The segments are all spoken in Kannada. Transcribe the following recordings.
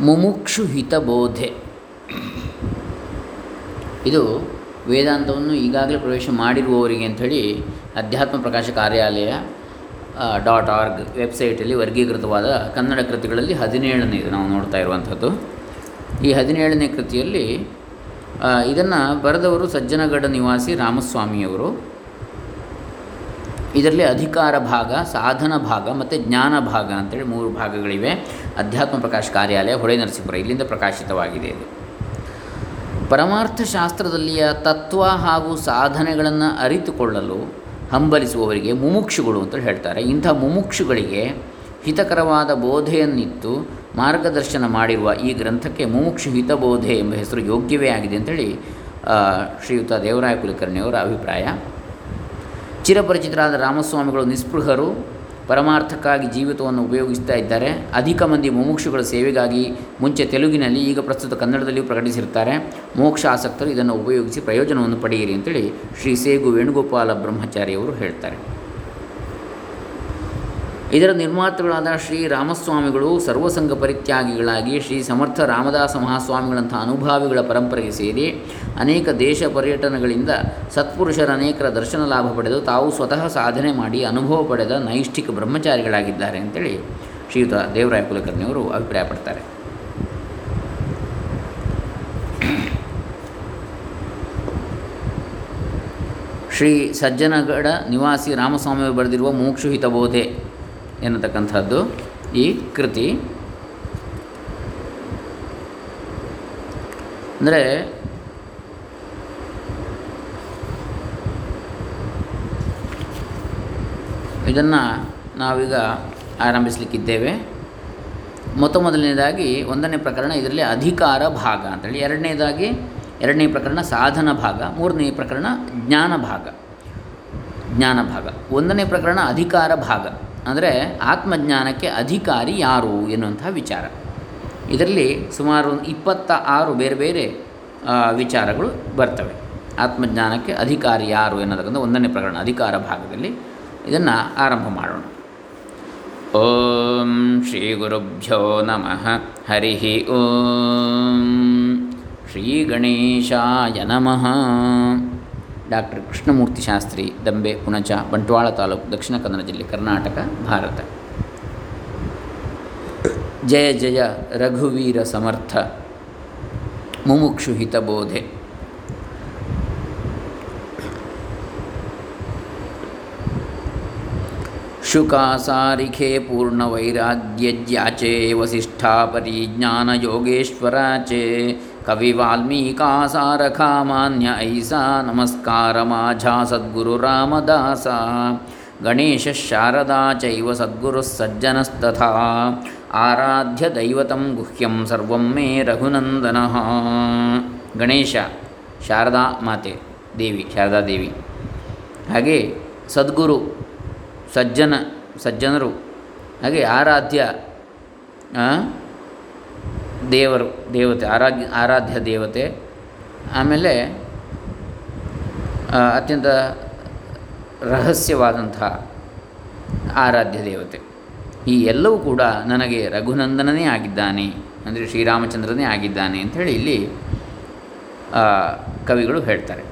ಮುಮುಕ್ಷು ಹಿತಬೋಧೆ ಇದು ವೇದಾಂತವನ್ನು ಈಗಾಗಲೇ ಪ್ರವೇಶ ಮಾಡಿರುವವರಿಗೆ ಅಂಥೇಳಿ ಅಧ್ಯಾತ್ಮ ಪ್ರಕಾಶ ಕಾರ್ಯಾಲಯ ಡಾಟ್ ಆರ್ಗ್ ವೆಬ್ಸೈಟಲ್ಲಿ ವರ್ಗೀಕೃತವಾದ ಕನ್ನಡ ಕೃತಿಗಳಲ್ಲಿ ಹದಿನೇಳನೇ ಇದು ನಾವು ನೋಡ್ತಾ ಇರುವಂಥದ್ದು. ಈ ಹದಿನೇಳನೇ ಕೃತಿಯಲ್ಲಿ ಇದನ್ನು ಬರೆದವರು ಸಜ್ಜನಗಡ ನಿವಾಸಿ ರಾಮಸ್ವಾಮಿಯವರು. ಇದರಲ್ಲಿ ಅಧಿಕಾರ ಭಾಗ, ಸಾಧನ ಭಾಗ ಮತ್ತು ಜ್ಞಾನ ಭಾಗ ಅಂತೇಳಿ ಮೂರು ಭಾಗಗಳಿವೆ. ಅಧ್ಯಾತ್ಮ ಪ್ರಕಾಶ ಕಾರ್ಯಾಲಯ, ಹೊಳೆ ನರಸೀಪುರ, ಇಲ್ಲಿಂದ ಪ್ರಕಾಶಿತವಾಗಿದೆ ಇದು. ಪರಮಾರ್ಥಶಾಸ್ತ್ರದಲ್ಲಿಯ ತತ್ವ ಹಾಗೂ ಸಾಧನೆಗಳನ್ನು ಅರಿತುಕೊಳ್ಳಲು ಹಂಬಲಿಸುವವರಿಗೆ ಮುಮುಕ್ಷುಗಳು ಅಂತ ಹೇಳ್ತಾರೆ. ಇಂಥ ಮುಮುಕ್ಷುಗಳಿಗೆ ಹಿತಕರವಾದ ಬೋಧೆಯನ್ನಿತ್ತು ಮಾರ್ಗದರ್ಶನ ಮಾಡಿರುವ ಈ ಗ್ರಂಥಕ್ಕೆ ಮುಮುಕ್ಷು ಹಿತಬೋಧೆ ಎಂಬ ಹೆಸರು ಯೋಗ್ಯವೇ ಆಗಿದೆ ಅಂತೇಳಿ ಶ್ರೀಯುತ ದೇವರಾಯ ಕುಲಕರ್ಣಿಯವರ ಅಭಿಪ್ರಾಯ. ಚಿರಪರಿಚಿತರಾದ ರಾಮಸ್ವಾಮಿಗಳು ನಿಸ್ಪೃಹರು, ಪರಮಾರ್ಥಕ್ಕಾಗಿ ಜೀವಿತವನ್ನು ಉಪಯೋಗಿಸ್ತಾ ಇದ್ದಾರೆ. ಅಧಿಕ ಮಂದಿ ಮುಮುಕ್ಷುಗಳ ಸೇವೆಗಾಗಿ ಮುಂಚೆ ತೆಲುಗಿನಲ್ಲಿ, ಈಗ ಪ್ರಸ್ತುತ ಕನ್ನಡದಲ್ಲಿಯೂ ಪ್ರಕಟಿಸಿರ್ತಾರೆ ಮೋಕ್ಷ ಆಸಕ್ತರು ಇದನ್ನು ಉಪಯೋಗಿಸಿ ಪ್ರಯೋಜನವನ್ನು ಪಡೆಯಿರಿ ಅಂತೇಳಿ ಶ್ರೀ ಸೇಗು ವೇಣುಗೋಪಾಲ ಬ್ರಹ್ಮಚಾರಿಯವರು ಹೇಳ್ತಾರೆ. ಇದರ ನಿರ್ಮಾತೃಗಳಾದ ಶ್ರೀ ರಾಮಸ್ವಾಮಿಗಳು ಸರ್ವಸಂಗ ಪರಿತ್ಯಾಗಿಗಳಾಗಿ ಶ್ರೀ ಸಮರ್ಥ ರಾಮದಾಸ ಮಹಾಸ್ವಾಮಿಗಳಂಥ ಅನುಭಾವಿಗಳ ಪರಂಪರೆಗೆ ಸೇರಿ ಅನೇಕ ದೇಶ ಪರ್ಯಟನಗಳಿಂದ ಸತ್ಪುರುಷರ ಅನೇಕರ ದರ್ಶನ ಲಾಭ ಪಡೆದು ತಾವು ಸ್ವತಃ ಸಾಧನೆ ಮಾಡಿ ಅನುಭವ ಪಡೆದ ನೈಷ್ಠಿಕ ಬ್ರಹ್ಮಚಾರಿಗಳಾಗಿದ್ದಾರೆ ಅಂತೇಳಿ ಶ್ರೀಯುತ ದೇವರಾಯ ಕುಲಕರ್ಣಿಯವರು ಅಭಿಪ್ರಾಯಪಡ್ತಾರೆ. ಶ್ರೀ ಸಜ್ಜನಗಡ ನಿವಾಸಿ ರಾಮಸ್ವಾಮಿ ಬರೆದಿರುವ ಮೋಕ್ಷು ಹಿತಬೋಧೆ ಎನ್ನತಕ್ಕಂಥದ್ದು. ಈ ಕೃತಿ. ಅಂದರೆ ಇದನ್ನು ನಾವೀಗ ಆರಂಭಿಸಲಿಕ್ಕಿದ್ದೇವೆ. ಮೊತ್ತ ಮೊದಲನೇದಾಗಿ ಒಂದನೇ ಪ್ರಕರಣ ಇದರಲ್ಲಿ ಅಧಿಕಾರ ಭಾಗ ಅಂತೇಳಿ. ಎರಡನೇದಾಗಿ, ಎರಡನೇ ಪ್ರಕರಣ ಸಾಧನ ಭಾಗ, ಮೂರನೇ ಪ್ರಕರಣ ಜ್ಞಾನ ಭಾಗ. ಜ್ಞಾನ ಭಾಗ. ಒಂದನೇ ಪ್ರಕರಣ ಅಧಿಕಾರ ಭಾಗ. ಅಂದರೆ ಆತ್ಮಜ್ಞಾನಕ್ಕೆ ಅಧಿಕಾರಿ ಯಾರು ಎನ್ನುವಂತಹ ವಿಚಾರ. ಇದರಲ್ಲಿ ಸುಮಾರು ಇಪ್ಪತ್ತ ಆರು ಬೇರೆ ಬೇರೆ ವಿಚಾರಗಳು ಬರ್ತವೆ. ಆತ್ಮಜ್ಞಾನಕ್ಕೆ ಅಧಿಕಾರಿ ಯಾರು ಎನ್ನತಕ್ಕಂಥ ಒಂದನೇ ಪ್ರಕರಣ, ಅಧಿಕಾರ ಭಾಗದಲ್ಲಿ ಇದನ್ನು ಆರಂಭ ಮಾಡೋಣ. ಓಂ ಶ್ರೀ ಗುರುಭ್ಯೋ ನಮಃ. ಹರಿ ಓಂ. ಶ್ರೀ ಗಣೇಶಾಯ ನಮಃ. ಡಾಕ್ಟರ್ ಕೃಷ್ಣಮೂರ್ತಿ ಶಾಸ್ತ್ರಿ, ದಂಬೆ, ಪುಣಚ, ಬಂಟ್ವಾಳ ತಾಲೂಕು, ದಕ್ಷಿಣ ಕನ್ನಡ ಜಿಲ್ಲೆ, ಕರ್ನಾಟಕ, ಭಾರತ. ಜಯ ಜಯ ರಘುವೀರ ಸಮರ್ಥ, ಮುಮುಕ್ಷು ಹಿತಬೋಧೆ ಶುಕಾಸಾರಿಖೆ ಪೂರ್ಣವೈರಾಗ್ಯಜ್ಯಾಚೆ ವಸಿಷ್ಠಾ ಪರಿಜ್ಞಾನಯೋಗೇಶ್ವರಾಚೆ ಸಾರಖಾ ಮಾನ್ಯ ಐಸಾ, ನಮಸ್ಕಾರ ಮಾಝಾ ಸದ್ಗುರು ರಾಮದಾಸ. ಗಣೇಶ ಶಾರದಾ ಚೈವ ಸದ್ಗುರು ಸಜ್ಜನಸ್ತಥಾ. ಆರಾಧ್ಯ ದೈವತಂ ಗುಹ್ಯಂ ಸರ್ವಂ ಮೇ ರಘುನಂದನ. ಗಣೇಶ ಶಾರದಾ ಮಾತೆ, ದೇವಿ, ಶಾರದಾ ದೇವಿ. ಹಾಗೆ ಸದ್ಗುರು, ಸಜ್ಜನ, ಸಜ್ಜನರು, ಹಾಗೆ ಆರಾಧ್ಯ ದೇವರು, ದೇವತೆ, ಆರಾಧ್ಯ ಆರಾಧ್ಯ ದೇವತೆ. ಆಮೇಲೆ ಅತ್ಯಂತ ರಹಸ್ಯವಾದಂಥ ಆರಾಧ್ಯ ದೇವತೆ. ಈ ಎಲ್ಲವೂ ಕೂಡ ನನಗೆ ರಘುನಂದನನೇ ಆಗಿದ್ದಾನೆ, ಅಂದರೆ ಶ್ರೀರಾಮಚಂದ್ರನೇ ಆಗಿದ್ದಾನೆ ಅಂಥೇಳಿ ಇಲ್ಲಿ ಕವಿಗಳು ಹೇಳ್ತಾರೆ,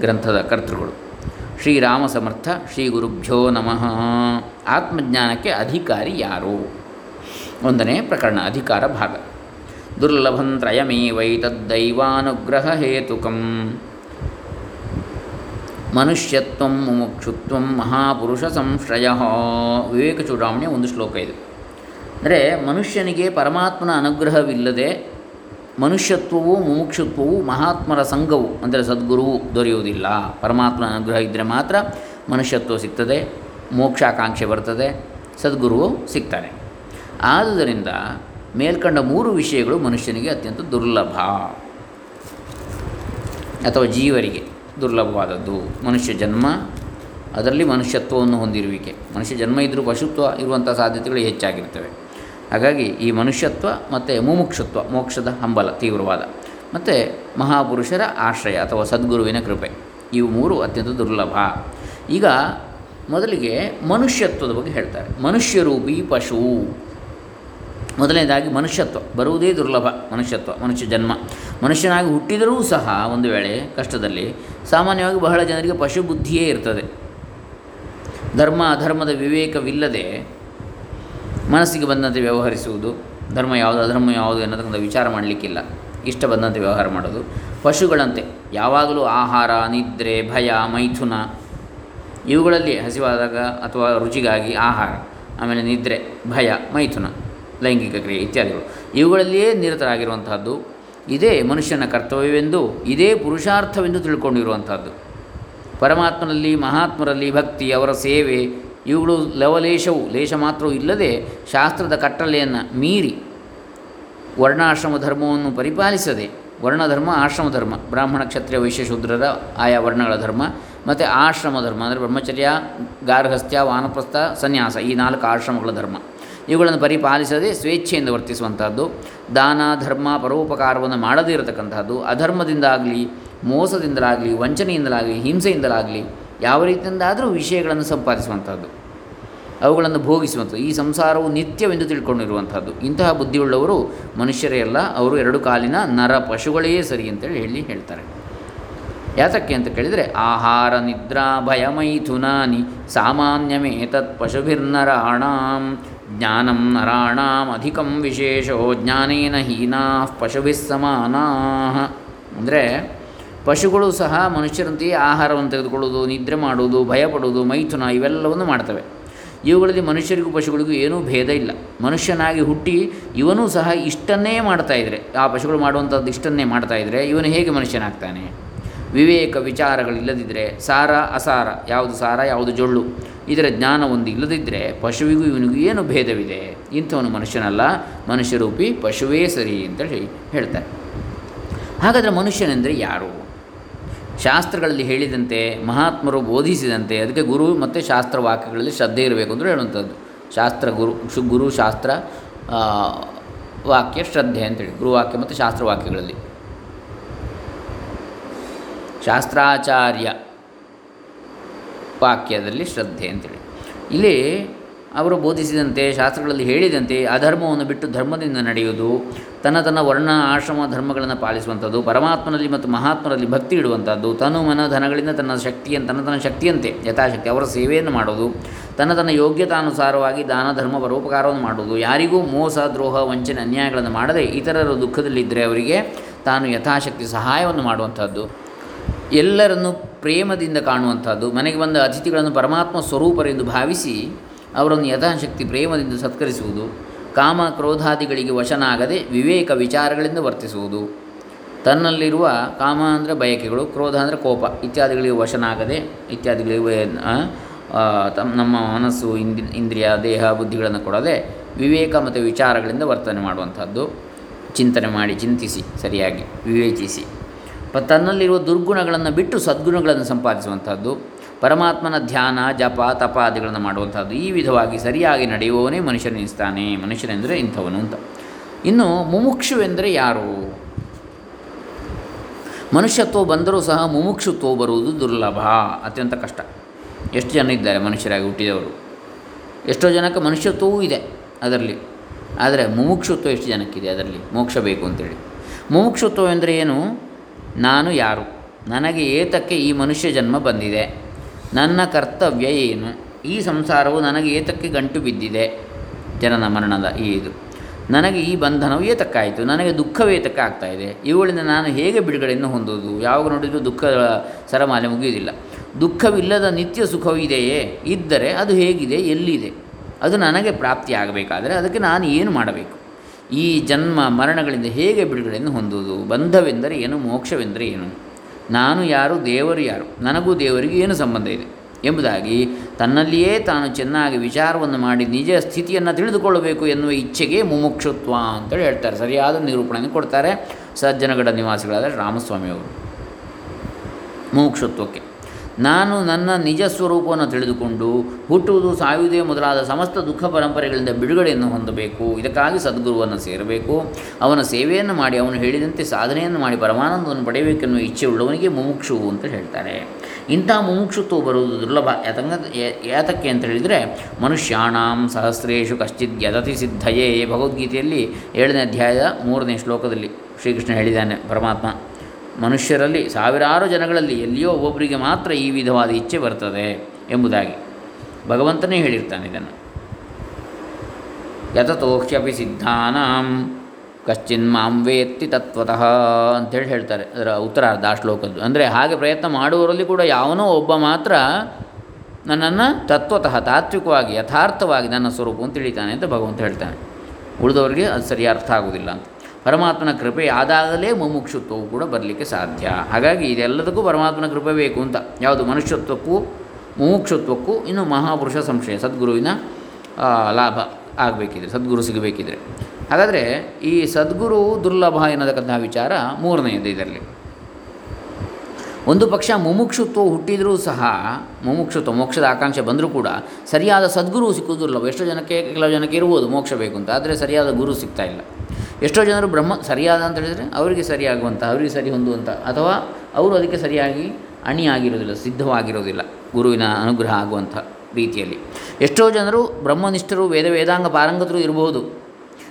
ಗ್ರಂಥದ ಕರ್ತೃಗಳು. ಶ್ರೀರಾಮ ಸಮರ್ಥ, ಶ್ರೀ ಗುರುಭ್ಯೋ ನಮಃ. ಆತ್ಮಜ್ಞಾನಕ್ಕೆ ಅಧಿಕಾರಿ ಯಾರು? ಒಂದನೇ ಪ್ರಕರಣ, ಅಧಿಕಾರ ಭಾಗ. ದುರ್ಲಭಂ ಹೇತುಕಂ ಮನುಷ್ಯತ್ವ ಮುಮುಕ್ಷುತ್ವ ಮಹಾಪುರುಷ ಸಂಶ್ರಯ ವಿವೇಕ ಚೂಡಾಮಣಿ ಒಂದು ಶ್ಲೋಕ ಇದು. ಅಂದರೆ ಮನುಷ್ಯನಿಗೆ ಪರಮಾತ್ಮನ ಅನುಗ್ರಹವಿಲ್ಲದೆ ಮನುಷ್ಯತ್ವವು, ಮುಮುಕ್ಷುತ್ವವು, ಮಹಾತ್ಮರ ಸಂಘವು, ಅಂದರೆ ಸದ್ಗುರುವು ದೊರೆಯುವುದಿಲ್ಲ. ಪರಮಾತ್ಮನ ಅನುಗ್ರಹ ಇದ್ದರೆ ಮಾತ್ರ ಮನುಷ್ಯತ್ವ ಸಿಗ್ತದೆ, ಮೋಕ್ಷಾಕಾಂಕ್ಷೆ ಬರ್ತದೆ, ಸದ್ಗುರುವು ಸಿಗ್ತಾನೆ. ಆದುದರಿಂದ ಮೇಲ್ಕಂಡ ಮೂರು ವಿಷಯಗಳು ಮನುಷ್ಯನಿಗೆ ಅತ್ಯಂತ ದುರ್ಲಭ. ಅಥವಾ ಜೀವರಿಗೆ ದುರ್ಲಭವಾದದ್ದು. ಮನುಷ್ಯ ಜನ್ಮ, ಅದರಲ್ಲಿ ಮನುಷ್ಯತ್ವವನ್ನು ಹೊಂದಿರುವಿಕೆ. ಮನುಷ್ಯ ಜನ್ಮ ಇದ್ದರೂ ಪಶುತ್ವ ಇರುವಂಥ ಸಾಧ್ಯತೆಗಳು ಹೆಚ್ಚಾಗಿರ್ತವೆ. ಹಾಗಾಗಿ ಈ ಮನುಷ್ಯತ್ವ ಮತ್ತು ಮುಮುಕ್ಷತ್ವ, ಮೋಕ್ಷದ ಹಂಬಲ, ತೀವ್ರವಾದ. ಮತ್ತು ಮಹಾಪುರುಷರ ಆಶ್ರಯ ಅಥವಾ ಸದ್ಗುರುವಿನ ಕೃಪೆ. ಇವು ಮೂರು ಅತ್ಯಂತ ದುರ್ಲಭ. ಈಗ ಮೊದಲಿಗೆ ಮನುಷ್ಯತ್ವದ ಬಗ್ಗೆ ಹೇಳ್ತಾರೆ. ಮನುಷ್ಯರೂಪಿ ಪಶು. ಮೊದಲನೇದಾಗಿ ಮನುಷ್ಯತ್ವ, ಬರುವುದೇ ದುರ್ಲಭ, ಮನುಷ್ಯತ್ವ, ಮನುಷ್ಯ ಜನ್ಮ. ಮನುಷ್ಯನಾಗಿ ಹುಟ್ಟಿದರೂ ಸಹ ಒಂದು ವೇಳೆ ಕಷ್ಟದಲ್ಲಿ ಸಾಮಾನ್ಯವಾಗಿ ಬಹಳ ಜನರಿಗೆ ಪಶು ಬುದ್ಧಿಯೇ ಇರ್ತದೆ. ಧರ್ಮ, ಅಧರ್ಮದ ವಿವೇಕವಿಲ್ಲದೆ ಮನಸ್ಸಿಗೆ ಬಂದಂತೆ ವ್ಯವಹರಿಸುವುದು, ಧರ್ಮ ಯಾವುದು, ಅಧರ್ಮ ಯಾವುದು ಎನ್ನತಕ್ಕಂಥ ವಿಚಾರ ಮಾಡಲಿಕ್ಕಿಲ್ಲ. ಇಷ್ಟ ಬಂದಂತೆ ವ್ಯವಹಾರ ಮಾಡೋದು. ಪಶುಗಳಂತೆ, ಯಾವಾಗಲೂ ಆಹಾರ, ನಿದ್ರೆ, ಭಯ, ಮೈಥುನ, ಇವುಗಳಲ್ಲಿ ಹಸಿವಾದಾಗ ಅಥವಾ ರುಚಿಗಾಗಿ ಆಹಾರ, ಆಮೇಲೆ ನಿದ್ರೆ, ಭಯ, ಮೈಥುನ. ಲೈಂಗಿಕ ಕ್ರಿಯೆ ಇತ್ಯಾದಿಗಳು. ಇವುಗಳಲ್ಲಿಯೇ ನಿರತರಾಗಿರುವಂತಹದ್ದು, ಇದೇ ಮನುಷ್ಯನ ಕರ್ತವ್ಯವೆಂದು, ಇದೇ ಪುರುಷಾರ್ಥವೆಂದು ತಿಳ್ಕೊಂಡಿರುವಂಥದ್ದು ಪರಮಾತ್ಮನಲ್ಲಿ, ಮಹಾತ್ಮರಲ್ಲಿ ಭಕ್ತಿ, ಅವರ ಸೇವೆ, ಇವುಗಳು ಲವಲೇಶವು, ಲೇಶ ಮಾತ್ರವೂ ಇಲ್ಲದೆ ಶಾಸ್ತ್ರದ ಕಟ್ಟಲೆಯನ್ನು ಮೀರಿ ವರ್ಣಾಶ್ರಮ ಧರ್ಮವನ್ನು ಪರಿಪಾಲಿಸದೆ, ವರ್ಣಧರ್ಮ, ಆಶ್ರಮ ಧರ್ಮ, ಬ್ರಾಹ್ಮಣ ಕ್ಷತ್ರಿಯ ವೈಶ್ಯ ಶೂದ್ರರ ಆಯಾ ವರ್ಣಗಳ ಧರ್ಮ, ಮತ್ತು ಆಶ್ರಮ ಧರ್ಮ, ಅಂದರೆ ಬ್ರಹ್ಮಚರ್ಯ, ಗಾರ್ಹಸ್ಥ್ಯ, ವಾನಪ್ರಸ್ಥ, ಸನ್ಯಾಸ, ಈ ನಾಲ್ಕು ಆಶ್ರಮಗಳ ಧರ್ಮ. ಇವುಗಳನ್ನು ಪರಿಪಾಲಿಸದೆ ಸ್ವೇಚ್ಛೆಯಿಂದ ವರ್ತಿಸುವಂಥದ್ದು ದಾನ, ಧರ್ಮ, ಪರೋಪಕಾರವನ್ನು ಮಾಡದೇ ಇರತಕ್ಕಂಥದ್ದು ಅಧರ್ಮದಿಂದಾಗಲಿ, ಮೋಸದಿಂದಲಾಗಲಿ, ವಂಚನೆಯಿಂದಲಾಗಲಿ, ಹಿಂಸೆಯಿಂದಲಾಗಲಿ ಯಾವ ರೀತಿಯಿಂದಾದರೂ ವಿಷಯಗಳನ್ನು ಸಂಪಾದಿಸುವಂಥದ್ದು ಅವುಗಳನ್ನು ಭೋಗಿಸುವಂಥದ್ದು ಈ ಸಂಸಾರವು ನಿತ್ಯವೆಂದು ತಿಳ್ಕೊಂಡಿರುವಂಥದ್ದು ಇಂತಹ ಬುದ್ಧಿಯುಳ್ಳವರು ಮನುಷ್ಯರೇ ಅಲ್ಲ, ಅವರು ಎರಡು ಕಾಲಿನ ನರ ಪಶುಗಳೇ ಸರಿ ಅಂತೇಳಿ ಹೇಳಿ ಹೇಳ್ತಾರೆ. ಯಾತಕ್ಕೆ ಅಂತ ಕೇಳಿದರೆ, ಆಹಾರ, ನಿದ್ರಾ ಭಯಮೈಥುನಾನಿ ಸಾಮಾನ್ಯಮೇತತ್ ಪಶುಭಿರ್ನರಾಣಾಂ. ಜ್ಞಾನಂ ನರಾಣಾಂ ಅಧಿಕಂ ವಿಶೇಷೋ, ಜ್ಞಾನೇನ ಹೀನಾ ಸಮಾನಾ. ಅಂದರೆ ಪಶುಗಳು ಸಹ ಮನುಷ್ಯರಂತೆಯೇ ಆಹಾರವನ್ನು ತೆಗೆದುಕೊಳ್ಳುವುದು, ನಿದ್ರೆ ಮಾಡುವುದು, ಭಯಪಡುವುದು, ಮೈಥುನ ಇವೆಲ್ಲವನ್ನು ಮಾಡ್ತವೆ. ಇವುಗಳಲ್ಲಿ ಮನುಷ್ಯರಿಗೂ ಪಶುಗಳಿಗೂ ಏನೂ ಭೇದ ಇಲ್ಲ. ಮನುಷ್ಯನಾಗಿ ಹುಟ್ಟಿ ಇವನೂ ಸಹ ಇಷ್ಟನ್ನೇ ಮಾಡ್ತಾ ಇದ್ದರೆ ಆ ಪಶುಗಳು ಮಾಡುವಂಥದ್ದು ಇಷ್ಟನ್ನೇ ಮಾಡ್ತಾ ಇದ್ದರೆ ಇವನು ಹೇಗೆ ಮನುಷ್ಯನಾಗ್ತಾನೆ? ವಿವೇಕ ವಿಚಾರಗಳಿಲ್ಲದಿದ್ದರೆ ಸಾರ, ಅಸಾರ, ಯಾವುದು ಸಾರ, ಯಾವುದು ಜೊಳ್ಳು, ಇದರ ಜ್ಞಾನ ಒಂದು ಇಲ್ಲದಿದ್ದರೆ ಪಶುವಿಗೂ ಇವನಿಗೂ ಏನು ಭೇದವಿದೆ? ಇಂಥವನು ಮನುಷ್ಯನಲ್ಲ, ಮನುಷ್ಯರೂಪಿ ಪಶುವೇ ಸರಿ ಅಂತೇಳಿ ಹೇಳ್ತಾರೆ. ಹಾಗಾದರೆ ಮನುಷ್ಯನೆಂದರೆ ಯಾರು? ಶಾಸ್ತ್ರಗಳಲ್ಲಿ ಹೇಳಿದಂತೆ, ಮಹಾತ್ಮರು ಬೋಧಿಸಿದಂತೆ, ಅದಕ್ಕೆ ಗುರು ಮತ್ತು ಶಾಸ್ತ್ರ ವಾಕ್ಯಗಳಲ್ಲಿ ಶ್ರದ್ಧೆ ಇರಬೇಕು ಅಂದರೆ ಹೇಳುವಂಥದ್ದು. ಶಾಸ್ತ್ರ ಗುರು ಗುರು ಶಾಸ್ತ್ರ ವಾಕ್ಯ ಶ್ರದ್ಧೆ ಅಂತೇಳಿ, ಗುರುವಾಕ್ಯ ಮತ್ತು ಶಾಸ್ತ್ರ ವಾಕ್ಯಗಳಲ್ಲಿ. ಶಾಸ್ತ್ರಾಚಾರ್ಯ ವಾಕ್ಯದಲ್ಲಿ ಶ್ರದ್ಧೆ ಅಂತೇಳಿ. ಇಲ್ಲಿ ಅವರು ಬೋಧಿಸಿದಂತೆ, ಶಾಸ್ತ್ರಗಳಲ್ಲಿ ಹೇಳಿದಂತೆ, ಅಧರ್ಮವನ್ನು ಬಿಟ್ಟು ಧರ್ಮದಿಂದ ನಡೆಯುವುದು, ತನ್ನ ತನ್ನ ವರ್ಣ, ಆಶ್ರಮ, ಧರ್ಮಗಳನ್ನು ಪಾಲಿಸುವಂಥದ್ದು, ಪರಮಾತ್ಮನಲ್ಲಿ ಮತ್ತು ಮಹಾತ್ಮರಲ್ಲಿ ಭಕ್ತಿ ಇಡುವಂಥದ್ದು, ತನು ಮನ ಧನಗಳಿಂದ ತನ್ನ ಶಕ್ತಿಯನ್ನು ತನ್ನ ತನ್ನ ಶಕ್ತಿಯಂತೆ, ಯಥಾಶಕ್ತಿ ಅವರ ಸೇವೆಯನ್ನು ಮಾಡೋದು ತನ್ನ ತನ್ನ ಯೋಗ್ಯತಾನುಸಾರವಾಗಿ ದಾನ, ಧರ್ಮ, ಪರೋಪಕಾರವನ್ನು ಮಾಡುವುದು, ಯಾರಿಗೂ ಮೋಸ, ದ್ರೋಹ, ವಂಚನೆ, ಅನ್ಯಾಯಗಳನ್ನು ಮಾಡದೆ ಇತರರ ದುಃಖದಲ್ಲಿದ್ದರೆ ಅವರಿಗೆ ತಾನು ಯಥಾಶಕ್ತಿ ಸಹಾಯವನ್ನು ಮಾಡುವಂಥದ್ದು. ಎಲ್ಲರನ್ನು ಪ್ರೇಮದಿಂದ ಕಾಣುವಂಥದ್ದು, ಮನೆಗೆ ಬಂದ ಅತಿಥಿಗಳನ್ನು ಪರಮಾತ್ಮ ಸ್ವರೂಪರೆಂದು ಭಾವಿಸಿ ಅವರನ್ನು ಯಥಾಶಕ್ತಿ ಪ್ರೇಮದಿಂದ ಸತ್ಕರಿಸುವುದು, ಕಾಮ ಕ್ರೋಧಾದಿಗಳಿಗೆ ವಶನಾಗದೆ ವಿವೇಕ ವಿಚಾರಗಳಿಂದ ವರ್ತಿಸುವುದು. ತನ್ನಲ್ಲಿರುವ ಕಾಮ ಅಂದರೆ ಬಯಕೆಗಳು, ಕ್ರೋಧ ಅಂದರೆ ಕೋಪ ಇತ್ಯಾದಿಗಳಿಗೆ ವಶನಾಗದೆ, ಇತ್ಯಾದಿಗಳಿಗೆ ತಮ್ಮ ನಮ್ಮ ಮನಸ್ಸು, ಇಂದಿ, ಇಂದ್ರಿಯ, ದೇಹ, ಬುದ್ಧಿಗಳನ್ನು ಕೊಡದೆ ವಿವೇಕ ಮತ್ತು ವಿಚಾರಗಳಿಂದ ವರ್ತನೆ ಮಾಡುವಂಥದ್ದು. ಚಿಂತನೆ ಮಾಡಿ, ಚಿಂತಿಸಿ, ಸರಿಯಾಗಿ ವಿವೇಚಿಸಿ. ತನ್ನಲ್ಲಿರುವ ದುರ್ಗುಣಗಳನ್ನು ಬಿಟ್ಟು ಸದ್ಗುಣಗಳನ್ನು ಸಂಪಾದಿಸುವಂಥದ್ದು, ಪರಮಾತ್ಮನ ಧ್ಯಾನ, ಜಪ, ತಪಾದಿಗಳನ್ನು ಮಾಡುವಂಥದ್ದು ಈ ವಿಧವಾಗಿ ಸರಿಯಾಗಿ ನಡೆಯುವವನೇ ಮನುಷ್ಯನಿಸ್ತಾನೆ ಮನುಷ್ಯನೆಂದರೆ ಇಂಥವನು ಅಂತ. ಇನ್ನು ಮುಮುಕ್ಷುವೆಂದರೆ ಯಾರು? ಮನುಷ್ಯತ್ವ ಬಂದರೂ ಸಹ ಮುಮುಕ್ಷುತ್ವ ಬರುವುದು ದುರ್ಲಭ. ಅತ್ಯಂತ ಕಷ್ಟ. ಎಷ್ಟು ಜನ ಇದ್ದಾರೆ ಮನುಷ್ಯರಾಗಿ ಹುಟ್ಟಿದವರು? ಎಷ್ಟೋ ಜನಕ್ಕೆ ಮನುಷ್ಯತ್ವವೂ ಇದೆ ಅದರಲ್ಲಿ. ಆದರೆ ಮುಮುಕ್ಷುತ್ವ ಎಷ್ಟು ಜನಕ್ಕಿದೆ ಅದರಲ್ಲಿ? ಮೋಕ್ಷ ಬೇಕು ಅಂತೇಳಿ. ಮುಮುಕ್ಷುತ್ವ ಎಂದರೆ ಏನು? ನಾನು ಯಾರು? ನನಗೆ ಏತಕ್ಕೆ ಈ ಮನುಷ್ಯ ಜನ್ಮ ಬಂದಿದೆ? ನನ್ನ ಕರ್ತವ್ಯ ಏನು? ಈ ಸಂಸಾರವು ನನಗೆ ಏತಕ್ಕೆ ಗಂಟು ಬಿದ್ದಿದೆ? ಜನನ ಮರಣದ ಈ ಇದು. ನನಗೆ ಈ ಬಂಧನವು ಏತಕ್ಕಾಯಿತು? ನನಗೆ ದುಃಖವೇತಕ್ಕೆ ಆಗ್ತಾ ಇದೆ? ಇವುಗಳಿಂದ ನಾನು ಹೇಗೆ ಬಿಡುಗಡೆಯನ್ನು ಹೊಂದುವುದು? ಯಾವಾಗ ನೋಡಿದರೂ ದುಃಖ ಸರಮಾಲೆ ಮುಗಿಯುವುದಿಲ್ಲ. ದುಃಖವಿಲ್ಲದ ನಿತ್ಯ ಸುಖವಿದೆಯೇ ಇದ್ದರೆ ಅದು ಹೇಗಿದೆ? ಎಲ್ಲಿದೆ? ಅದು ನನಗೆ ಪ್ರಾಪ್ತಿಯಾಗಬೇಕಾದರೆ ಅದಕ್ಕೆ ನಾನು ಏನು ಮಾಡಬೇಕು? ಈ ಜನ್ಮ ಮರಣಗಳಿಂದ ಹೇಗೆ ಬಿಡುಗಡೆಯನ್ನು ಹೊಂದುವುದು? ಬಂಧವೆಂದರೆ ಏನು? ಮೋಕ್ಷವೆಂದರೆ ಏನು? ನಾನು ಯಾರು? ದೇವರು ಯಾರು? ನನಗೂ ದೇವರಿಗೂ ಏನು ಸಂಬಂಧ ಇದೆ? ಎಂಬುದಾಗಿ ತನ್ನಲ್ಲಿಯೇ ತಾನು ಚೆನ್ನಾಗಿ ವಿಚಾರವನ್ನು ಮಾಡಿ ನಿಜ ಸ್ಥಿತಿಯನ್ನು ತಿಳಿದುಕೊಳ್ಳಬೇಕು ಎನ್ನುವ ಇಚ್ಛೆಗೆ ಮುಮುಕ್ಷುತ್ವ ಅಂತೇಳಿ ಹೇಳ್ತಾರೆ. ಸರಿಯಾದ ನಿರೂಪಣೆಯನ್ನು ಕೊಡ್ತಾರೆ ಸಜ್ಜನಗಡ ನಿವಾಸಿಗಳಾದ ರಾಮಸ್ವಾಮಿಯವರು. ಮುಮುಕ್ಷುತ್ವಕ್ಕೆ. ನಾನು ನನ್ನ ನಿಜ ಸ್ವರೂಪವನ್ನು ತಿಳಿದುಕೊಂಡು ಹುಟ್ಟುವುದು ಸಾಯುವುದೇ ಮೊದಲಾದ ಸಮಸ್ತ ದುಃಖ ಪರಂಪರೆಗಳಿಂದ ಬಿಡುಗಡೆಯನ್ನು ಹೊಂದಬೇಕು. ಇದಕ್ಕಾಗಿ ಸದ್ಗುರುವನ್ನು ಸೇರಬೇಕು. ಅವನ ಸೇವೆಯನ್ನು ಮಾಡಿ, ಅವನು ಹೇಳಿದಂತೆ ಸಾಧನೆಯನ್ನು ಮಾಡಿ, ಪರಮಾನಂದವನ್ನು ಪಡೆಯಬೇಕೆನ್ನುವ ಇಚ್ಛೆ ಉಳ್ಳವನಿಗೆ ಮುಮುಕ್ಷು ಅಂತ ಹೇಳ್ತಾರೆ. ಇಂಥ ಮುಮುಕ್ಷುತ್ವ ಬರುವುದು ದುರ್ಲಭ. ಯಾತಂಗ ಯಾತಕ್ಕೆ ಅಂತ ಹೇಳಿದರೆ, ಮನುಷ್ಯಾಣಾಂ ಸಹಸ್ರೇಶು ಕಶ್ಚಿತ್ ಯದತಿ ಸಿದ್ಧಯೇ. ಭಗವದ್ಗೀತೆಯಲ್ಲಿ ಏಳನೇ ಅಧ್ಯಾಯದ ಮೂರನೇ ಶ್ಲೋಕದಲ್ಲಿ ಶ್ರೀಕೃಷ್ಣ ಹೇಳಿದ್ದಾನೆ ಪರಮಾತ್ಮ. ಮನುಷ್ಯರಲ್ಲಿ ಸಾವಿರಾರು ಜನಗಳಲ್ಲಿ ಎಲ್ಲಿಯೋ ಒಬ್ಬೊಬ್ಬರಿಗೆ ಮಾತ್ರ ಈ ವಿಧವಾದ ಇಚ್ಛೆ ಬರ್ತದೆ ಎಂಬುದಾಗಿ ಭಗವಂತನೇ ಹೇಳಿರ್ತಾನೆ ಇದನ್ನು. ಯತತೋಕ್ಷ್ಯಪಿ ಸಿದ್ಧಾನಾಂ, ಕಶ್ಚಿನ್ ಮಾಂ ವೇತ್ತಿ ತತ್ವತಃ ಅಂತೇಳಿ ಹೇಳ್ತಾರೆ. ಅದರ ಉತ್ತರಾರ್ಧ ಆ ಶ್ಲೋಕದ್ದು. ಅಂದರೆ ಹಾಗೆ ಪ್ರಯತ್ನ ಮಾಡುವವರಲ್ಲಿ ಕೂಡ ಯಾವನೋ ಒಬ್ಬ ಮಾತ್ರ ನನ್ನನ್ನು ತತ್ವತಃ ತಾತ್ವಿಕವಾಗಿ ಯಥಾರ್ಥವಾಗಿ ನನ್ನ ಸ್ವರೂಪವನ್ನು ತಿಳಿತಾನೆ ಅಂತ ಭಗವಂತ ಹೇಳ್ತಾನೆ. ಉಳಿದವರಿಗೆ ಅದು ಸರಿಯ ಅರ್ಥ ಆಗುವುದಿಲ್ಲ ಅಂತ. ಪರಮಾತ್ಮನ ಕೃಪೆ ಆದಾಗಲೇ ಮುಮುಕ್ಷುತ್ವವು ಕೂಡ ಬರಲಿಕ್ಕೆ ಸಾಧ್ಯ. ಹಾಗಾಗಿ ಇದೆಲ್ಲದಕ್ಕೂ ಪರಮಾತ್ಮನ ಕೃಪೆ ಬೇಕು ಅಂತ. ಯಾವುದು ಮನುಷ್ಯತ್ವಕ್ಕೂ, ಮುಮುಕ್ಷುತ್ವಕ್ಕೂ, ಇನ್ನು ಮಹಾಪುರುಷ ಸಂಶಯ, ಸದ್ಗುರುವಿನ ಲಾಭ ಆಗಬೇಕಿದ್ರೆ, ಸದ್ಗುರು ಸಿಗಬೇಕಿದ್ರೆ. ಹಾಗಾದರೆ ಈ ಸದ್ಗುರು ದುರ್ಲಭ ಎನ್ನತಕ್ಕಂತಹ ವಿಚಾರ ಮೂರನೆಯದು ಇದರಲ್ಲಿ. ಒಂದು ಪಕ್ಷ ಮುಮುಕ್ಷುತ್ವ ಹುಟ್ಟಿದರೂ ಸಹ, ಮುಮುಕ್ಷುತ್ವ, ಮೋಕ್ಷದ ಆಕಾಂಕ್ಷೆ ಬಂದರೂ ಕೂಡ ಸರಿಯಾದ ಸದ್ಗುರು ಸಿಕ್ಕುವುದು ದುರ್ಲಭ. ಎಷ್ಟೋ ಜನಕ್ಕೆ, ಕೆಲವು ಜನಕ್ಕೆ ಇರ್ಬೋದು ಮೋಕ್ಷ ಬೇಕು ಅಂತ. ಆದರೆ ಸರಿಯಾದ ಗುರು ಸಿಗ್ತಾ ಇಲ್ಲ. ಎಷ್ಟೋ ಜನರು ಬ್ರಹ್ಮ ಸರಿಯಾದ ಅಂತ ಹೇಳಿದರೆ ಅವರಿಗೆ ಸರಿಯಾಗುವಂಥ ಅವರಿಗೆ ಸರಿ ಹೊಂದುವಂಥ ಅಥವಾ ಅವರು ಅದಕ್ಕೆ ಸರಿಯಾಗಿ ಅಣಿಯಾಗಿರೋದಿಲ್ಲ ಸಿದ್ಧವಾಗಿರೋದಿಲ್ಲ ಗುರುವಿನ ಅನುಗ್ರಹ ಆಗುವಂಥ ರೀತಿಯಲ್ಲಿ. ಎಷ್ಟೋ ಜನರು ಬ್ರಹ್ಮನಿಷ್ಠರು, ವೇದ, ವೇದಾಂಗ ಪಾರಂಗತರು ಇರಬಹುದು.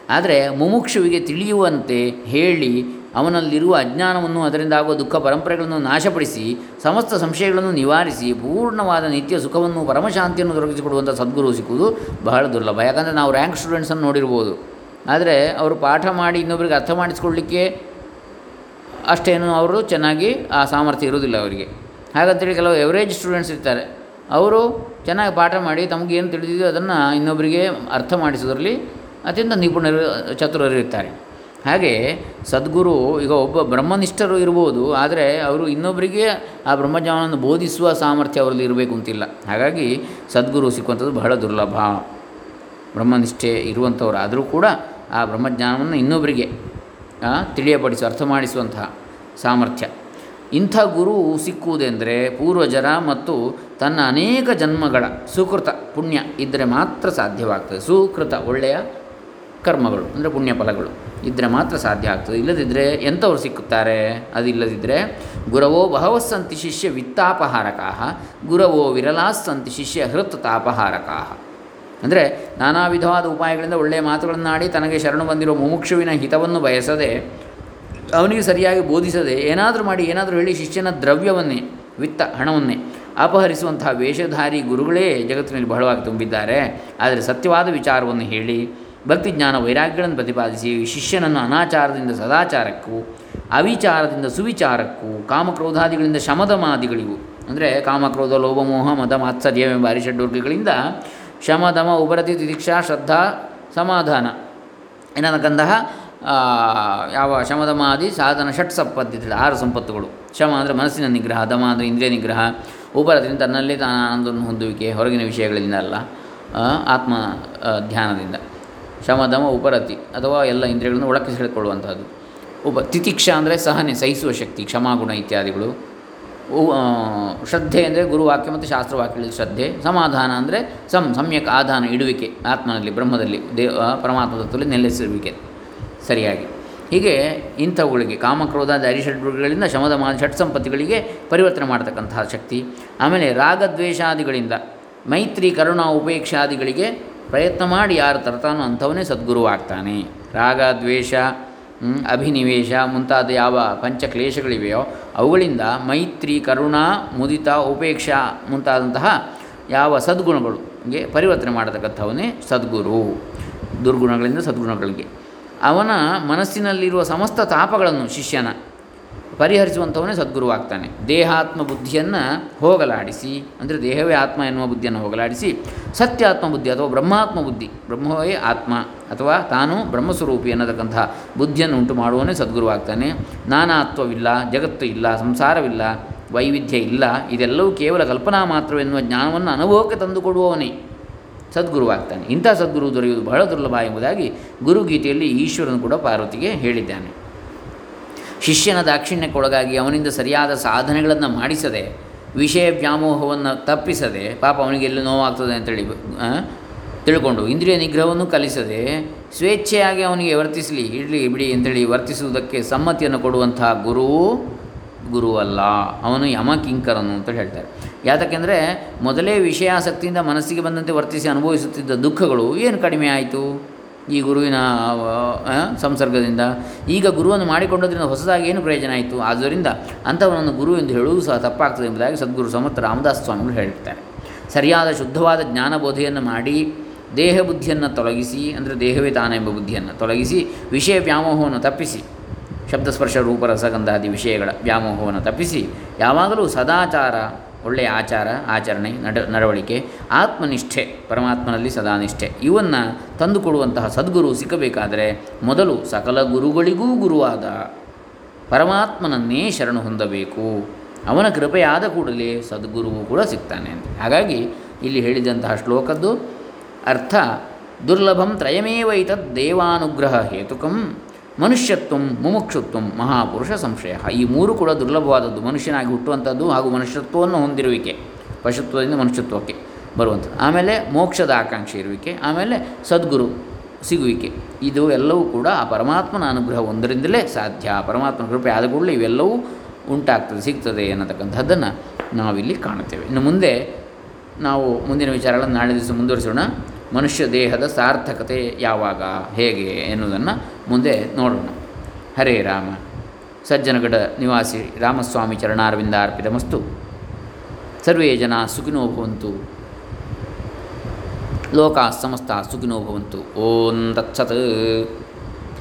ಆದರೆ ಮುಮುಕ್ಷುವಿಗೆ ತಿಳಿಯುವಂತೆ ಹೇಳಿ ಅವನಲ್ಲಿರುವ ಅಜ್ಞಾನವನ್ನು ಅದರಿಂದ ಆಗುವ ದುಃಖ ಪರಂಪರೆಗಳನ್ನು ನಾಶಪಡಿಸಿ, ಸಮಸ್ತ ಸಂಶಯಗಳನ್ನು ನಿವಾರಿಸಿ, ಪೂರ್ಣವಾದ ನಿತ್ಯ ಸುಖವನ್ನು, ಪರಮಶಾಂತಿಯನ್ನು ದೊರಕಿಸಿಕೊಡುವಂಥ ಸದ್ಗುರು ಸಿಕ್ಕುವುದು ಬಹಳ ದುರ್ಲಭ. ಯಾಕಂದರೆ ನಾವು ರ್ಯಾಂಕ್ ಸ್ಟೂಡೆಂಟ್ಸನ್ನು ನೋಡಿರ್ಬೋದು. ಆದರೆ ಅವರು ಪಾಠ ಮಾಡಿ ಇನ್ನೊಬ್ರಿಗೆ ಅರ್ಥ ಮಾಡಿಸ್ಕೊಳ್ಳಿಕ್ಕೆ ಅಷ್ಟೇನು ಅವರು ಚೆನ್ನಾಗಿ ಆ ಸಾಮರ್ಥ್ಯ ಇರೋದಿಲ್ಲ ಅವರಿಗೆ. ಹಾಗಂತೇಳಿ ಕೆಲವು ಎವರೇಜ್ ಸ್ಟೂಡೆಂಟ್ಸ್ ಇರ್ತಾರೆ. ಅವರು ಚೆನ್ನಾಗಿ ಪಾಠ ಮಾಡಿ ತಮಗೇನು ತಿಳಿದಿದೆಯೋ ಅದನ್ನು ಇನ್ನೊಬ್ಬರಿಗೆ ಅರ್ಥ ಮಾಡಿಸೋದ್ರಲ್ಲಿ ಅತ್ಯಂತ ನಿಪುಣರು, ಚತುರರು ಇರ್ತಾರೆ. ಹಾಗೆ ಸದ್ಗುರು ಈಗ ಒಬ್ಬ ಬ್ರಹ್ಮನಿಷ್ಠರು ಇರ್ಬೋದು, ಆದರೆ ಅವರು ಇನ್ನೊಬ್ಬರಿಗೆ ಆ ಬ್ರಹ್ಮಜ್ಞಾನವನ್ನು ಬೋಧಿಸುವ ಸಾಮರ್ಥ್ಯ ಅವರಲ್ಲಿ ಇರಬೇಕು ಅಂತಿಲ್ಲ. ಹಾಗಾಗಿ ಸದ್ಗುರು ಸಿಕ್ಕುವಂಥದ್ದು ಬಹಳ ದುರ್ಲಭ. ಬ್ರಹ್ಮನಿಷ್ಠೆ ಇರುವಂಥವ್ರು ಆದರೂ ಕೂಡ ಆ ಬ್ರಹ್ಮಜ್ಞಾನವನ್ನು ಇನ್ನೊಬ್ಬರಿಗೆ ತಿಳಿಯಪಡಿಸುವ ತಿಳಿಯಪಡಿಸಿ ಅರ್ಥ ಮಾಡಿಸುವಂತಹ ಸಾಮರ್ಥ್ಯ. ಇಂಥ ಗುರು ಸಿಕ್ಕುವುದೆಂದರೆ ಪೂರ್ವಜರ ಮತ್ತು ತನ್ನ ಅನೇಕ ಜನ್ಮಗಳ ಸುಕೃತ ಪುಣ್ಯ ಇದ್ದರೆ ಮಾತ್ರ ಸಾಧ್ಯವಾಗ್ತದೆ. ಸುಕೃತ ಒಳ್ಳೆಯ ಕರ್ಮಗಳು, ಅಂದರೆ ಪುಣ್ಯ ಫಲಗಳು ಇದ್ದರೆ ಮಾತ್ರ ಸಾಧ್ಯ ಆಗ್ತದೆ. ಇಲ್ಲದಿದ್ದರೆ ಎಂಥವ್ರು ಸಿಕ್ಕುತ್ತಾರೆ? ಅದಿಲ್ಲದಿದ್ದರೆ ಗುರವೋ ಬಹವಸ್ಸಂತಿ ಶಿಷ್ಯ ವಿತ್ತಾಪಹಾರಕಾಹ, ಗುರವೋ ವಿರಲಾಸ್ಸಂತಿ ಶಿಷ್ಯ ಹೃತ್ ತಾಪಹಾರಕಾಹ ಅಂದರೆ ನಾನಾ ವಿಧವಾದ ಉಪಾಯಗಳಿಂದ ಒಳ್ಳೆಯ ಮಾತುಗಳನ್ನಾಡಿ ತನಗೆ ಶರಣು ಬಂದಿರೋ ಮುಮುಕ್ಷುವಿನ ಹಿತವನ್ನು ಬಯಸದೆ, ಅವನಿಗೆ ಸರಿಯಾಗಿ ಬೋಧಿಸದೆ ಏನಾದರೂ ಮಾಡಿ, ಏನಾದರೂ ಹೇಳಿ ಶಿಷ್ಯನ ದ್ರವ್ಯವನ್ನೇ, ವಿತ್ತ ಹಣವನ್ನೇ ಅಪಹರಿಸುವಂತಹ ವೇಷಧಾರಿ ಗುರುಗಳೇ ಜಗತ್ತಿನಲ್ಲಿ ಬಹಳವಾಗಿ ತುಂಬಿದ್ದಾರೆ. ಆದರೆ ಸತ್ಯವಾದ ವಿಚಾರವನ್ನು ಹೇಳಿ, ಭಕ್ತಿ ಜ್ಞಾನ ವೈರಾಗ್ಯಗಳನ್ನು ಪ್ರತಿಪಾದಿಸಿ, ಶಿಷ್ಯನನ್ನು ಅನಾಚಾರದಿಂದ ಸದಾಚಾರಕ್ಕೂ, ಅವಿಚಾರದಿಂದ ಸುವಿಚಾರಕ್ಕೂ, ಕಾಮಕ್ರೋಧಾದಿಗಳಿಂದ ಶಮದಮಾದಿಗಳಿಗೂ, ಅಂದರೆ ಕಾಮಕ್ರೋಧ, ಲೋಭಮೋಹ, ಮದ ಮಾತ್ಸರ್ಯವೆಂಬ ಶಮದಮ ಉಪರತಿ ತಿತಿಕ್ಷಾ ಶ್ರದ್ಧಾ, ಸಮಾಧಾನ. ಏನಕ್ಕಂತಹ ಯಾವ ಶಮದಮಾದಿ ಸಾಧನ ಷಟ್ ಸಂಪತ್ತಿದೆ ಆರು ಸಂಪತ್ತುಗಳು. ಶಮ ಅಂದರೆ ಮನಸ್ಸಿನ ನಿಗ್ರಹ, ದಮ ಅಂದರೆ ಇಂದ್ರಿಯ ನಿಗ್ರಹ ಉಪರತಿನ ತನ್ನಲ್ಲಿ ತಾನು ಆನಂದವನ್ನು ಹೊಂದುವಿಕೆ, ಹೊರಗಿನ ವಿಷಯಗಳಿಂದ ಅಲ್ಲ ಆತ್ಮ ಧ್ಯಾನದಿಂದ. ಶಮದಮ ಉಪರತಿ ಅಥವಾ ಎಲ್ಲ ಇಂದ್ರಿಯಗಳನ್ನು ಒಳಕ್ಕೆ ಸೆಳೆದುಕೊಳ್ಳುವಂಥದ್ದು ಉಪ, ತಿತಿಕ್ಷ ಅಂದರೆ ಸಹನೆ, ಸಹಿಸುವ ಶಕ್ತಿ, ಕ್ಷಮಾಗುಣ ಇತ್ಯಾದಿಗಳು. ಶ್ರದ್ಧೆ ಅಂದರೆ ಗುರುವಾಕ್ಯ ಮತ್ತು ಶಾಸ್ತ್ರವಾಕ್ಯಗಳ ಶ್ರದ್ಧೆ, ಸಮಾಧಾನ ಅಂದರೆ ಸಂ, ಸಮ್ಯಕ್ ಆಧಾನ ಇಡುವಿಕೆ, ಆತ್ಮನಲ್ಲಿ, ಬ್ರಹ್ಮದಲ್ಲಿ ದೇವ ಪರಮಾತ್ಮ ತತ್ವದಲ್ಲಿ ನೆಲೆಸಿರುವಿಕೆ. ಸರಿಯಾಗಿ. ಹೀಗೆ ಇಂಥವುಗಳಿಗೆ ಕಾಮಕ್ರೋಧಾದ ಅರಿಷಡ್ಗಳಿಂದ ಶಮದ ಮಾ ಷಟ್ ಸಂಪತ್ತಿಗಳಿಗೆ ಪರಿವರ್ತನೆ ಮಾಡತಕ್ಕಂತಹ ಶಕ್ತಿ. ಆಮೇಲೆ ರಾಗದ್ವೇಷಾದಿಗಳಿಂದ ಮೈತ್ರಿ, ಕರುಣಾ, ಉಪೇಕ್ಷಾದಿಗಳಿಗೆ ಪ್ರಯತ್ನ ಮಾಡಿ ಯಾರು ತರ್ತಾನೋ ಅಂಥವನೇ ಸದ್ಗುರು ಆಗ್ತಾನೆ ರಾಗ ದ್ವೇಷ ಅಭಿನಿವೇಶ ಮುಂತಾದ ಯಾವ ಪಂಚ ಪಂಚಕ್ಲೇಶಗಳಿವೆಯೋ ಅವುಗಳಿಂದ ಮೈತ್ರಿ, ಕರುಣಾ, ಮುದಿತ, ಉಪೇಕ್ಷಾ ಮುಂತಾದಂತಹ ಯಾವ ಸದ್ಗುಣಗಳಿಗೆ ಪರಿವರ್ತನೆ ಮಾಡತಕ್ಕಂಥವನೇ ಸದ್ಗುರು. ದುರ್ಗುಣಗಳಿಂದ ಸದ್ಗುಣಗಳಿಗೆ. ಅವನ ಮನಸ್ಸಿನಲ್ಲಿರುವ ಸಮಸ್ತ ತಾಪಗಳನ್ನು ಶಿಷ್ಯನ ಪರಿಹರಿಸುವಂಥವನೇ ಸದ್ಗುರುವಾಗ್ತಾನೆ ದೇಹಾತ್ಮ ಬುದ್ಧಿಯನ್ನು ಹೋಗಲಾಡಿಸಿ, ಅಂದರೆ ದೇಹವೇ ಆತ್ಮ ಎನ್ನುವ ಬುದ್ಧಿಯನ್ನು ಹೋಗಲಾಡಿಸಿ, ಸತ್ಯಾತ್ಮ ಬುದ್ಧಿ ಅಥವಾ ಬ್ರಹ್ಮಾತ್ಮ ಬುದ್ಧಿ, ಬ್ರಹ್ಮವೇ ಆತ್ಮ ಅಥವಾ ತಾನು ಬ್ರಹ್ಮಸ್ವರೂಪಿ ಅನ್ನತಕ್ಕಂತಹ ಬುದ್ಧಿಯನ್ನು ಉಂಟು ಮಾಡುವವನೇ ಸದ್ಗುರುವಾಗ್ತಾನೆ ನಾನಾತ್ವವಿಲ್ಲ, ಜಗತ್ತು ಇಲ್ಲ, ಸಂಸಾರವಿಲ್ಲ, ವೈವಿಧ್ಯ ಇಲ್ಲ, ಇದೆಲ್ಲವೂ ಕೇವಲ ಕಲ್ಪನಾ ಮಾತ್ರವೆನ್ನುವ ಜ್ಞಾನವನ್ನು ಅನುಭವಕ್ಕೆ ತಂದುಕೊಡುವವನೇ ಸದ್ಗುರುವಾಗ್ತಾನೆ ಇಂಥ ಸದ್ಗುರು ದೊರೆಯುವುದು ಬಹಳ ದುರ್ಲಭ ಎಂಬುದಾಗಿ ಗುರುಗೀತೆಯಲ್ಲಿ ಈಶ್ವರನು ಕೂಡ ಪಾರ್ವತಿಗೆ ಹೇಳಿದ್ದಾನೆ. ಶಿಷ್ಯನ ದಾಕ್ಷಿಣ್ಯಕ್ಕೊಳಗಾಗಿ ಅವನಿಂದ ಸರಿಯಾದ ಸಾಧನೆಗಳನ್ನು ಮಾಡಿಸದೆ, ವಿಷಯ ವ್ಯಾಮೋಹವನ್ನು ತಪ್ಪಿಸದೆ, ಪಾಪ ಅವನಿಗೆ ಎಲ್ಲಿ ನೋವಾಗ್ತದೆ ಅಂತೇಳಿ ತಿಳ್ಕೊಂಡು ಇಂದ್ರಿಯ ನಿಗ್ರಹವನ್ನು ಕಲಿಸದೆ ಸ್ವೇಚ್ಛೆಯಾಗಿ ಅವನಿಗೆ ವರ್ತಿಸಲಿ, ಇರಲಿ ಬಿಡಿ ಅಂತೇಳಿ ವರ್ತಿಸುವುದಕ್ಕೆ ಸಮ್ಮತಿಯನ್ನು ಕೊಡುವಂತಹ ಗುರು ಗುರುವಲ್ಲ ಅವನು ಯಮಕಿಂಕರನು ಅಂತ ಹೇಳ್ತಾರೆ. ಯಾತಕ್ಕೆಂದರೆ ಮೊದಲೇ ವಿಷಯಾಸಕ್ತಿಯಿಂದ ಮನಸ್ಸಿಗೆ ಬಂದಂತೆ ವರ್ತಿಸಿ ಅನುಭವಿಸುತ್ತಿದ್ದ ದುಃಖಗಳು ಏನು ಕಡಿಮೆ ಆಯಿತು? ಈ ಗುರುವಿನ ಸಂಸರ್ಗದಿಂದ. ಈಗ ಗುರುವನ್ನು ಮಾಡಿಕೊಂಡೋದ್ರಿಂದ ಹೊಸದಾಗಿ ಏನು ಪ್ರಯೋಜನ ಆಯಿತು? ಆದ್ದರಿಂದ ಅಂಥವನನ್ನು ಗುರು ಎಂದು ಹೇಳುವುದು ಸಹ ತಪ್ಪಾಗ್ತದೆ ಎಂಬುದಾಗಿ ಸದ್ಗುರು ಸಮರ್ಥ ರಾಮದಾಸ್ ಸ್ವಾಮಿಗಳು ಹೇಳ್ತಾರೆ ಸರಿಯಾದ ಶುದ್ಧವಾದ ಜ್ಞಾನಬೋಧೆಯನ್ನು ಮಾಡಿ ದೇಹ ಬುದ್ಧಿಯನ್ನು ತೊಲಗಿಸಿ, ಅಂದರೆ ದೇಹವೇ ತಾನೆಂಬ ಬುದ್ಧಿಯನ್ನು ತೊಲಗಿಸಿ, ವಿಷಯ ವ್ಯಾಮೋಹವನ್ನು ತಪ್ಪಿಸಿ, ಶಬ್ದಸ್ಪರ್ಶ ರೂಪರಸಗಂಧಾದಿ ವಿಷಯಗಳ ವ್ಯಾಮೋಹವನ್ನು ತಪ್ಪಿಸಿ, ಯಾವಾಗಲೂ ಸದಾಚಾರ ಒಳ್ಳೆಯ ಆಚಾರ, ಆಚರಣೆ, ನಡ, ನಡವಳಿಕೆ, ಆತ್ಮನಿಷ್ಠೆ, ಪರಮಾತ್ಮನಲ್ಲಿ ಸದಾನಿಷ್ಠೆ ಇವನ್ನು ತಂದುಕೊಡುವಂತಹ ಸದ್ಗುರು ಸಿಕ್ಕಬೇಕಾದರೆ ಮೊದಲು ಸಕಲ ಗುರುಗಳಿಗೂ ಗುರುವಾದ ಪರಮಾತ್ಮನನ್ನೇ ಶರಣು ಹೊಂದಬೇಕು. ಅವನ ಕೃಪೆಯಾದ ಕೂಡಲೇ ಸದ್ಗುರುವು ಕೂಡ ಸಿಗ್ತಾನೆ ಅಂತ. ಹಾಗಾಗಿ ಇಲ್ಲಿ ಹೇಳಿದಂತಹ ಶ್ಲೋಕದ್ದು ಅರ್ಥ, ದುರ್ಲಭಂ ತ್ರಯಮೇವೈತದ್ ದೇವಾನುಗ್ರಹ ಹೇತುಕಂ ಮನುಷ್ಯತ್ವ ಮುಮುಕ್ಷುತ್ವ ಮಹಾಪುರುಷ ಸಂಶಯ. ಈ ಮೂರು ಕೂಡ ದುರ್ಲಭವಾದದ್ದು, ಮನುಷ್ಯನಾಗಿ ಹುಟ್ಟುವಂಥದ್ದು ಹಾಗೂ ಮನುಷ್ಯತ್ವವನ್ನು ಹೊಂದಿರುವಿಕೆ, ಪಶುತ್ವದಿಂದ ಮನುಷ್ಯತ್ವಕ್ಕೆ ಬರುವಂಥದ್ದು. ಆಮೇಲೆ ಮೋಕ್ಷದ ಆಕಾಂಕ್ಷೆ ಇರುವಿಕೆ, ಆಮೇಲೆ ಸದ್ಗುರು ಸಿಗುವಿಕೆ. ಇದು ಎಲ್ಲವೂ ಕೂಡ ಆ ಪರಮಾತ್ಮನ ಅನುಗ್ರಹ ಒಂದರಿಂದಲೇ ಸಾಧ್ಯ. ಪರಮಾತ್ಮನ ಕೃಪೆ ಆದ ಕೂಡಲೇ ಇವೆಲ್ಲವೂ ಉಂಟಾಗ್ತದೆ, ಸಿಗ್ತದೆ ಅನ್ನತಕ್ಕಂಥದ್ದನ್ನು ನಾವಿಲ್ಲಿ ಕಾಣುತ್ತೇವೆ. ಇನ್ನು ಮುಂದೆ ನಾವು ಮುಂದಿನ ವಿಚಾರಗಳನ್ನು ನಾಳೆ ದಿವಸ ಮುಂದುವರಿಸೋಣ. ಮನುಷ್ಯ ದೇಹದ ಸಾರ್ಥಕತೆ ಯಾವಾಗ, ಹೇಗೆ ಎನ್ನುವುದನ್ನು ಮುಂದೆ ನೋಡೋಣ. ಹರೇ ರಾಮ. ಸಜ್ಜನಗಡ ನಿವಾಸಿ ರಾಮಸ್ವಾಮಿ ಚರಣಾರವಿಂದ ಅರ್ಪಿತಮಸ್ತು ಸರ್ವೇ ಜನ ಸುಖಿನೋ ಭವಂತು ಲೋಕ ಸಮಸ್ತ ಸುಖಿನೋ ಭವಂತು ಓಂ ತತ್ಸತ್.